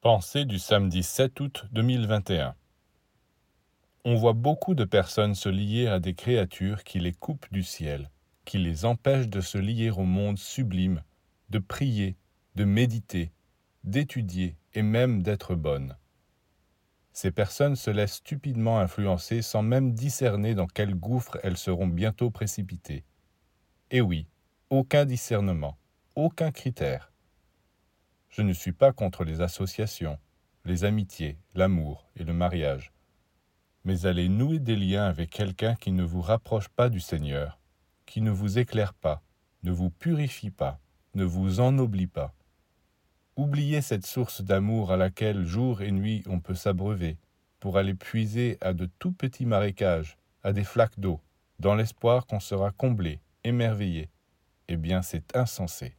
Pensée du samedi 7 août 2021 On voit beaucoup de personnes se lier à des créatures qui les coupent du ciel, qui les empêchent de se lier au monde sublime, de prier, de méditer, d'étudier et même d'être bonnes. Ces personnes se laissent stupidement influencer sans même discerner dans quel gouffre elles seront bientôt précipitées. Et oui, aucun discernement, aucun critère. Je ne suis pas contre les associations, les amitiés, l'amour et le mariage. Mais allez nouer des liens avec quelqu'un qui ne vous rapproche pas du Seigneur, qui ne vous éclaire pas, ne vous purifie pas, ne vous ennoblit pas. Oubliez cette source d'amour à laquelle jour et nuit on peut s'abreuver, pour aller puiser à de tout petits marécages, à des flaques d'eau, dans l'espoir qu'on sera comblé, émerveillé. Eh bien c'est insensé.